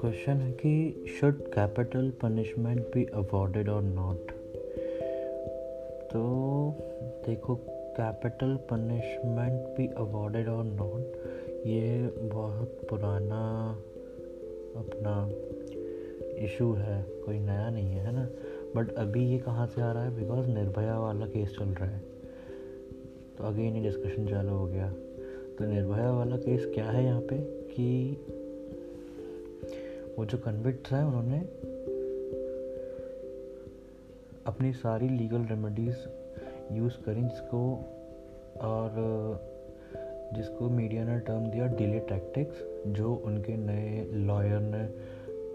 Question है कि should capital punishment be awarded और नॉट तो देखो कैपिटल पनिशमेंट बी अवॉर्डेड और नॉट ये बहुत पुराना अपना इशू है, कोई नया नहीं है है ना? बट अभी ये कहाँ से आ रहा है? बिकॉज़ निर्भया वाला केस चल रहा है। तो अगेन ये डिस्कशन चालू हो गया। तो निर्भया वाला केस क्या है यहाँ पे? कि वो जो कन्विक्ट्स हैं उन्होंने अपनी सारी लीगल रेमेडीज़ यूज़ करी जिसको और जिसको मीडिया ने टर्म दिया डिले टैक्टिक्स जो उनके नए लॉयर ने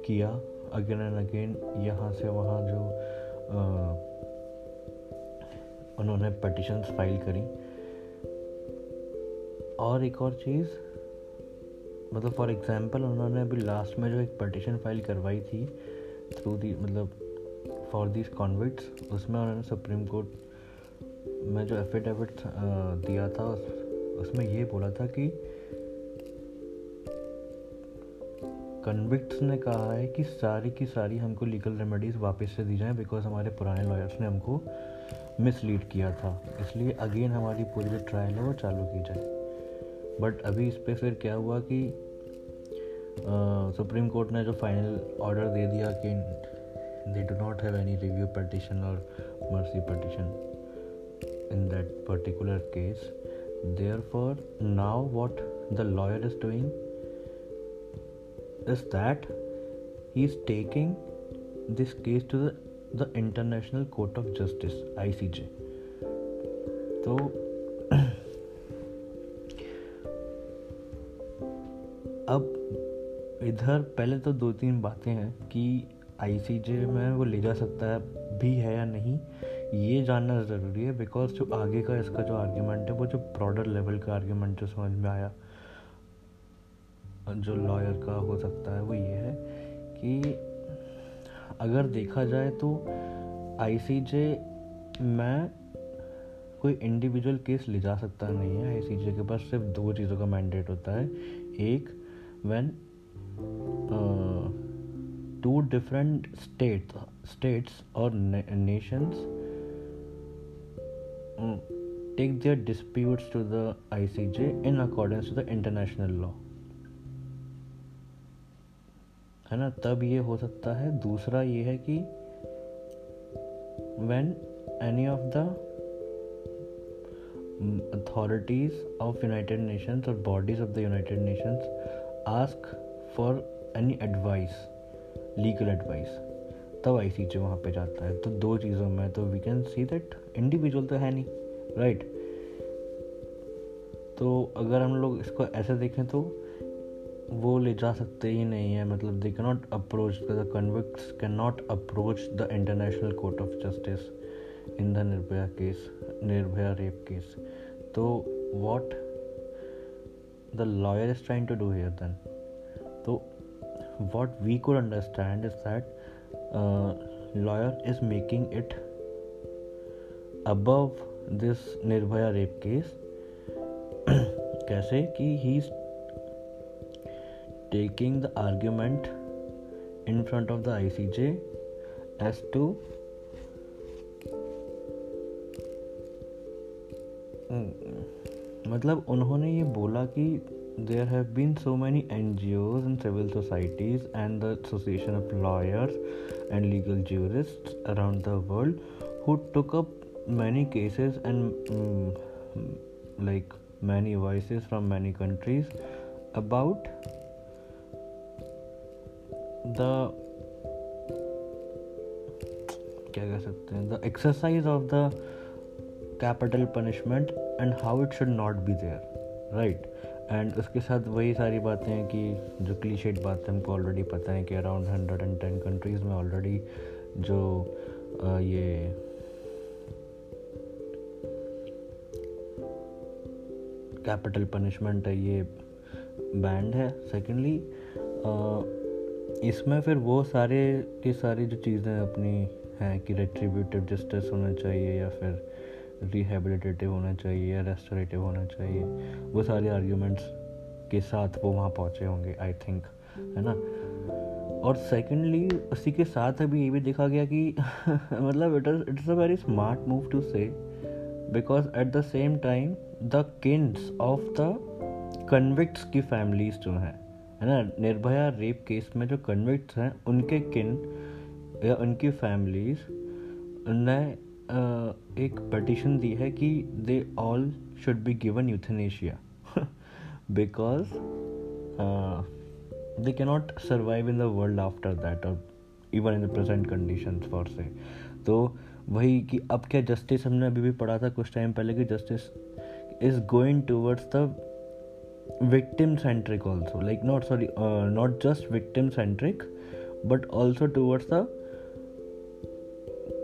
किया अगेन एंड अगेन यहाँ से वहाँ जो आ, उन्होंने पटिशन्स फ़ाइल करी। और एक और चीज़ मतलब फॉर एग्जांपल उन्होंने अभी लास्ट में जो एक पटिशन फ़ाइल करवाई थी थ्रू दी मतलब फॉर दिस कॉन्विट्स उसमें उन्होंने सुप्रीम कोर्ट में जो एफिडेविट दिया था उस, उसमें ये बोला था कि कन्विक्ट्स ने कहा है कि सारी की सारी हमको लीगल रेमेडीज़ वापस से दी जाएँ बिकॉज़ हमारे पुराने लॉयर्स ने हमको मिसलीड किया था। इसलिए अगेन हमारी पूरी जो ट्रायल है वो चालू की जाए। बट अभी इस पर फिर क्या हुआ कि सुप्रीम कोर्ट ने जो फाइनल ऑर्डर दे दिया कि they do not have any review petition और mercy petition in that particular case there for now what the lawyer is doing that he is taking this case to the International Court of Justice I C J तो इधर पहले तो दो तीन बातें हैं कि आईसीजे में वो ले जा सकता है, भी है या नहीं, ये जानना ज़रूरी है बिकॉज़ जो आगे का इसका जो आर्ग्यूमेंट है, वो जो ब्रॉडर लेवल का आर्ग्यूमेंट जो समझ में आया, जो लॉयर का हो सकता है, वो ये है कि अगर देखा जाए तो आईसीजे में कोई इंडिविजुअल केस ले जा सकता नहीं है। आईसीजे के पास सिर्फ़ दो चीज़ों का मैंडेट होता है। एक, when two different state states और nations take their disputes to the ICJ in according to the international law है ना? तब ये हो सकता है। दूसरा ये है कि when any of the authorities of United Nations और bodies of the United Nations ask for any advice legal advice तब आई सी वहाँ पर जाता है। तो दो चीज़ों में तो we can see that individual तो है नहीं राइट? तो अगर हम लोग इसको ऐसे देखें तो वो ले जा सकते ही नहीं है। मतलब they can not approach the convicts can not approach the International Court of Justice in the Nirbhaya case Nirbhaya rape case तो what the lawyer is trying to do here then? तो what we could understand is that lawyer is making it above this Nirbhaya rape case कैसे कि he is taking the argument in front of the I C J as to मतलब उन्होंने ये बोला कि there have been so many N G Os and civil societies and the association of lawyers and legal jurist around the world who took up many cases and like many voice from many countries about the क्या कह सकते हैं the exercise of the capital punishment and how it should not be there right and उसके साथ वही सारी बातें हैं कि जो क्लीशेड बातें हमको ऑलरेडी पता है कि around hundred and ten countries में ऑलरेडी जो आ, ये कैपिटल पनिशमेंट है ये बैंड है सेकेंडली इसमें फिर वो सारे की सारी जो चीज़ें अपनी हैं कि रेट्रीब्यूटिव जस्टिस होना चाहिए या फिर रिहेबिलिटेटिव होना चाहिए या रेस्टोरेटिव होना चाहिए। वो सारे आर्ग्यूमेंट्स के साथ वो वहाँ पहुँचे होंगे आई थिंक है ना? और सेकेंडली उसी के साथ अभी ये भी देखा गया कि मतलब it is it's a very smart move to say because at the same time the kins of the convicts की फैमिलीज़ जो हैं, है ना? निर्भया रेप केस में जो कन्विक्ट्स हैं, उनके किन या उनकी फैमिलीज़ ने एक पटिशन दी है कि they all should be given euthanasia because they cannot survive in the world after that और even in the present condition for say तो वही कि अब क्या जस्टिस हमने अभी भी पढ़ा था कुछ टाइम पहले कि justice is going towards the centric also. Like not sorry uh, not just victim centric but also towards the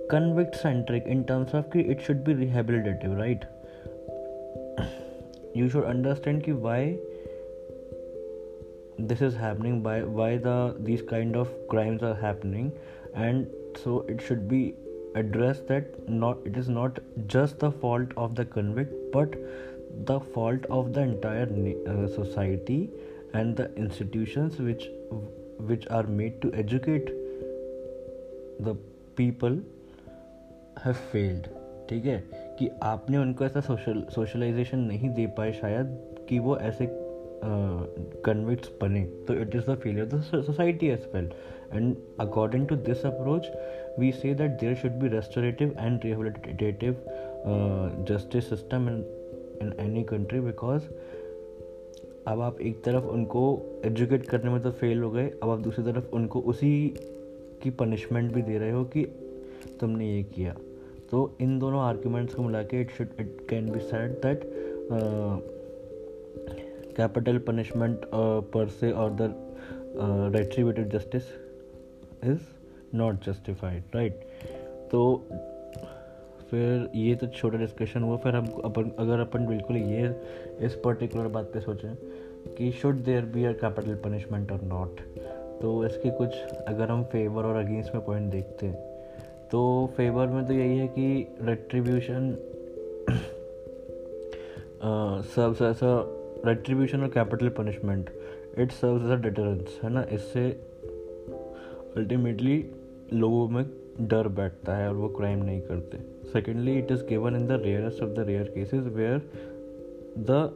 convict centric in terms of ki it should be rehabilitative right? You should understand ki why this is happening by why the these kind of crimes are happening and so it should be addressed that not it is not just the fault of the convict but the fault of the entire uh, society and the institutions which which are made to educate the people have failed ठीक है? कि आपने उनको ऐसा social socialisation नहीं दे पाए शायद कि वो ऐसे कन्विक्ट्स uh, बने। तो it is the failure of the society as well and according to this approach we say that there should be restorative and rehabilitative justice system and in any country because अब आप एक तरफ़ उनको educate करने में तो fail हो गए अब आप दूसरी तरफ़ उनको उसी की पनिशमेंट भी दे रहे हो कि तुमने ये किया। तो इन दोनों आर्ग्यूमेंट्स को मिला के it should it can be said that capital punishment per se और the retributed justice is not justified right तो फिर ये तो छोटा डिस्कशन हुआ, फिर हम अपन, अगर अपन बिल्कुल ये, इस पर्टिकुलर बात पे सोचें कि should there be a capital punishment और नॉट तो इसके कुछ, अगर हम फेवर और अगेंस्ट में पॉइंट देखते हैं तो फेवर में तो यही है कि रेट्रीब्यूशन सर्व्स एज रेट्रीब्यूशन और capital punishment it serves as a deterrence है ना? इससे अल्टीमेटली लोगों में डर बैठता है और वो क्राइम नहीं करते। Secondly it is given in the rarest of the rare cases where the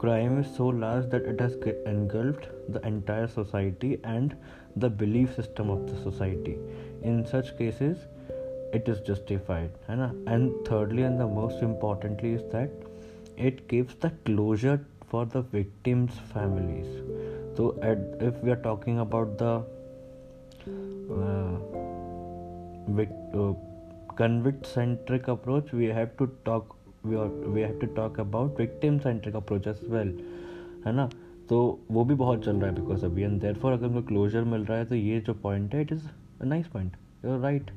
crime is so large that it has engulfed the entire society and the belief system of the society. In such cases it is justified है ना? And thirdly and the most importantly is that it gives the closure for the victims families तो at if we are talking about the convict centric approach we have to talk we have to talk about victim centric approach as well है ना? तो वो भी बहुत चल रहा है बिकॉज़ अभी एंड देर फॉर अगर उनको क्लोजर मिल रहा है तो ये जो पॉइंट है it is nice point right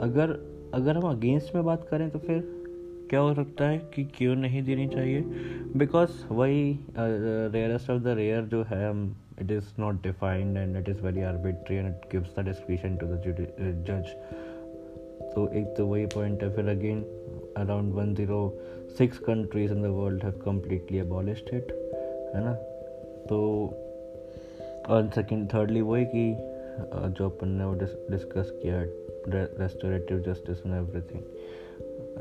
अगर अगर हम अगेंस्ट में बात करें तो फिर क्या हो सकता है कि क्यों नहीं देनी चाहिए? बिकॉज़ वही रेयरेस्ट ऑफ़ द रेयर जो है is not defined and it is very arbitrary and it gives the discretion to the judi- uh, तो एक तो वही पॉइंट है. फिर again around one zero six countries in the world have completely abolished it है ना? तो और सेकेंड थर्डली वही कि जो अपन ने वो डिस्कस किया restorative justice and everything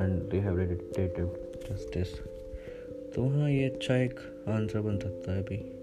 and rehabilitative justice तो हाँ ये अच्छा एक आंसर बन सकता है अभी।